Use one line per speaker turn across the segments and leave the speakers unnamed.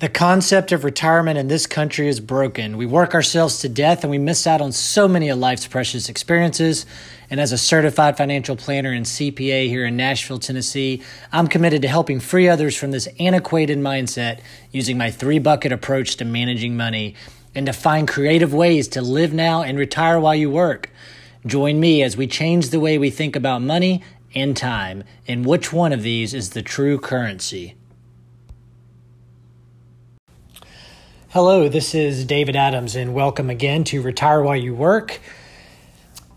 The concept of retirement in this country is broken. We work ourselves to death and we miss out on so many of life's precious experiences. And as a certified financial planner and CPA here in Nashville, Tennessee, I'm committed to helping free others from this antiquated mindset using my three bucket approach to managing money and to find creative ways to live now and retire while you work. Join me as we change the way we think about money and time and which one of these is the true currency. Hello, this is David Adams, and welcome again to Retire While You Work.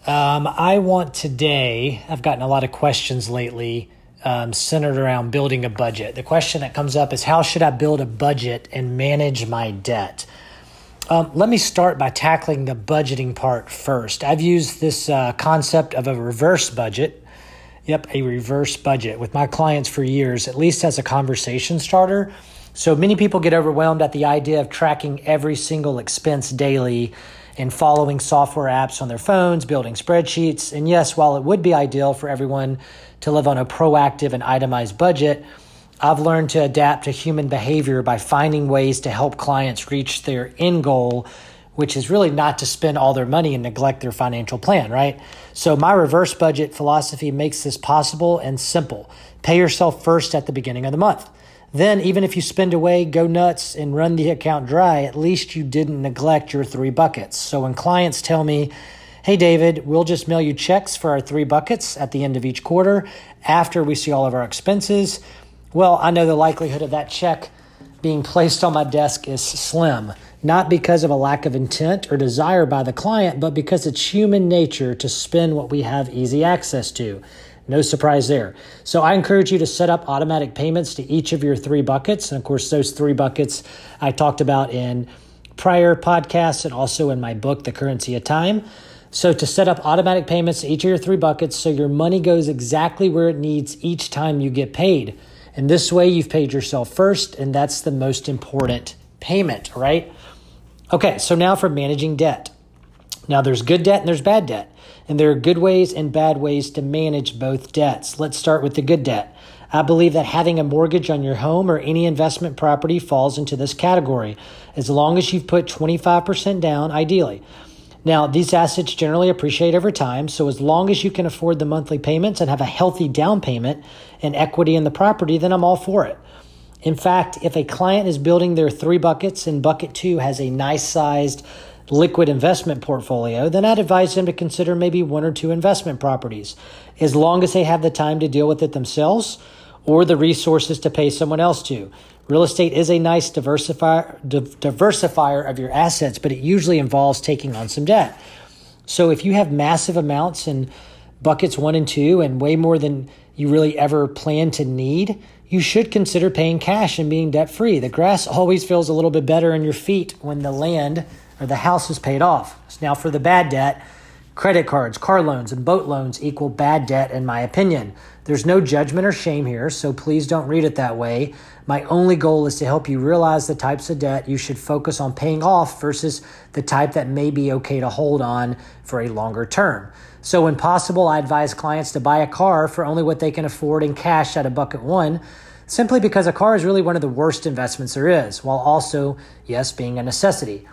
Um, I want today, I've gotten a lot of questions lately um, centered around building a budget. The question that comes up is how should I build a budget and manage my debt? Um, let me start by tackling the budgeting part first. I've used this uh, concept of a reverse budget. Yep, a reverse budget with my clients for years, at least as a conversation starter so many people get overwhelmed at the idea of tracking every single expense daily and following software apps on their phones, building spreadsheets. And yes, while it would be ideal for everyone to live on a proactive and itemized budget, I've learned to adapt to human behavior by finding ways to help clients reach their end goal, which is really not to spend all their money and neglect their financial plan, right? So, my reverse budget philosophy makes this possible and simple. Pay yourself first at the beginning of the month. Then, even if you spend away, go nuts, and run the account dry, at least you didn't neglect your three buckets. So when clients tell me, hey, David, we'll just mail you checks for our three buckets at the end of each quarter after we see all of our expenses, well, I know the likelihood of that check being placed on my desk is slim. Not because of a lack of intent or desire by the client, but because it's human nature to spend what we have easy access to. No surprise there. So I encourage you to set up automatic payments to each of your three buckets. And of course, those three buckets I talked about in prior podcasts and also in my book, The Currency of Time. So to set up automatic payments to each of your three buckets so your money goes exactly where it needs each time you get paid. And this way you've paid yourself first, and that's the most important payment, right? Okay, so now for managing debt. Now there's good debt and there's bad debt and there are good ways and bad ways to manage both debts. Let's start with the good debt. I believe that having a mortgage on your home or any investment property falls into this category, as long as you've put 25% down, ideally. Now, these assets generally appreciate over time, so as long as you can afford the monthly payments and have a healthy down payment and equity in the property, then I'm all for it. In fact, if a client is building their three buckets and bucket two has a nice sized liquid investment portfolio, then I'd advise them to consider maybe one or two investment properties, as long as they have the time to deal with it themselves or the resources to pay someone else to. Real estate is a nice diversifier, diversifier of your assets, but it usually involves taking on some debt. So if you have massive amounts in buckets one and two and way more than you really ever plan to need, you should consider paying cash and being debt free. The grass always feels a little bit better in your feet when the land or the house is paid off. Now, for the bad debt, credit cards, car loans, and boat loans equal bad debt, in my opinion. There's no judgment or shame here, so please don't read it that way. My only goal is to help you realize the types of debt you should focus on paying off versus the type that may be okay to hold on for a longer term. So, when possible, I advise clients to buy a car for only what they can afford in cash at a bucket one, simply because a car is really one of the worst investments there is, while also, yes, being a necessity.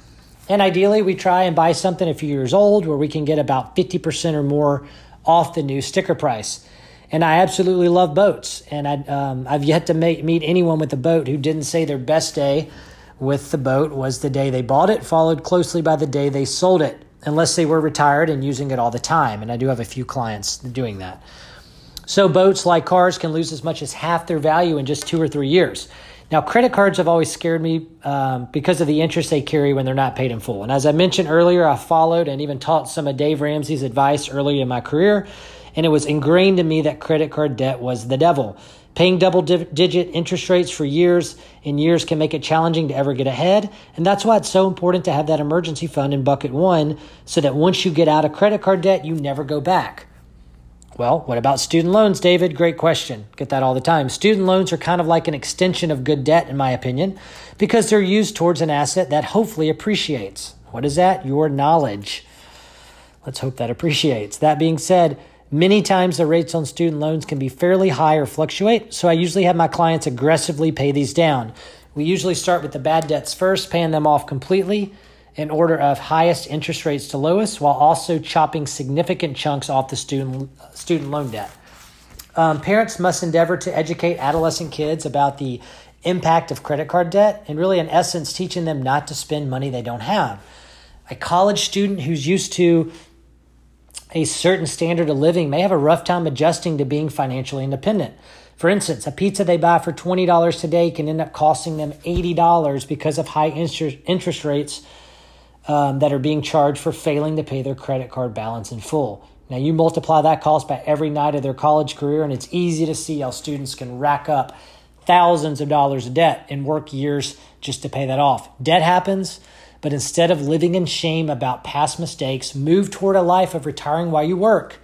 And ideally, we try and buy something a few years old where we can get about 50% or more off the new sticker price. And I absolutely love boats. And I, um, I've yet to make, meet anyone with a boat who didn't say their best day with the boat was the day they bought it, followed closely by the day they sold it, unless they were retired and using it all the time. And I do have a few clients doing that. So, boats, like cars, can lose as much as half their value in just two or three years. Now, credit cards have always scared me um, because of the interest they carry when they're not paid in full. And as I mentioned earlier, I followed and even taught some of Dave Ramsey's advice early in my career, and it was ingrained in me that credit card debt was the devil. Paying double digit interest rates for years and years can make it challenging to ever get ahead. And that's why it's so important to have that emergency fund in bucket one so that once you get out of credit card debt, you never go back. Well, what about student loans, David? Great question. Get that all the time. Student loans are kind of like an extension of good debt, in my opinion, because they're used towards an asset that hopefully appreciates. What is that? Your knowledge. Let's hope that appreciates. That being said, many times the rates on student loans can be fairly high or fluctuate, so I usually have my clients aggressively pay these down. We usually start with the bad debts first, paying them off completely in order of highest interest rates to lowest, while also chopping significant chunks off the student student loan debt. Um, parents must endeavor to educate adolescent kids about the impact of credit card debt and really, in essence, teaching them not to spend money they don't have. A college student who's used to a certain standard of living may have a rough time adjusting to being financially independent. For instance, a pizza they buy for $20 today can end up costing them $80 because of high interest rates um, that are being charged for failing to pay their credit card balance in full. Now, you multiply that cost by every night of their college career, and it's easy to see how students can rack up thousands of dollars of debt and work years just to pay that off. Debt happens, but instead of living in shame about past mistakes, move toward a life of retiring while you work,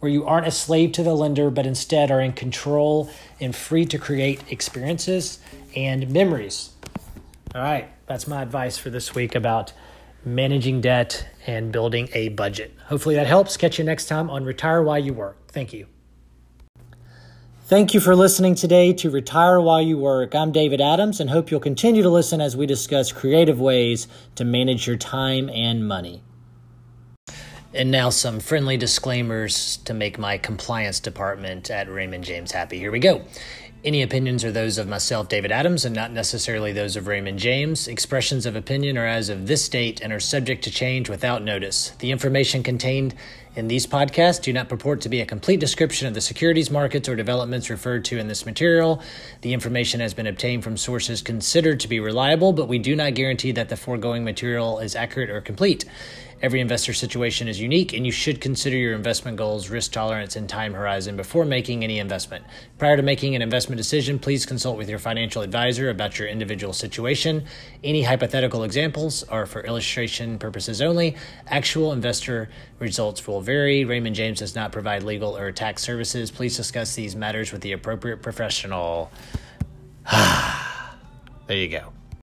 where you aren't a slave to the lender, but instead are in control and free to create experiences and memories. All right, that's my advice for this week about managing debt and building a budget. Hopefully that helps. Catch you next time on Retire While You Work. Thank you. Thank you for listening today to Retire While You Work. I'm David Adams and hope you'll continue to listen as we discuss creative ways to manage your time and money. And now, some friendly disclaimers to make my compliance department at Raymond James happy. Here we go. Any opinions are those of myself, David Adams, and not necessarily those of Raymond James. Expressions of opinion are as of this date and are subject to change without notice. The information contained in these podcasts do not purport to be a complete description of the securities markets or developments referred to in this material. The information has been obtained from sources considered to be reliable, but we do not guarantee that the foregoing material is accurate or complete. Every investor situation is unique, and you should consider your investment goals, risk tolerance, and time horizon before making any investment. Prior to making an investment decision, please consult with your financial advisor about your individual situation. Any hypothetical examples are for illustration purposes only. Actual investor results will vary. Raymond James does not provide legal or tax services. Please discuss these matters with the appropriate professional. there you go.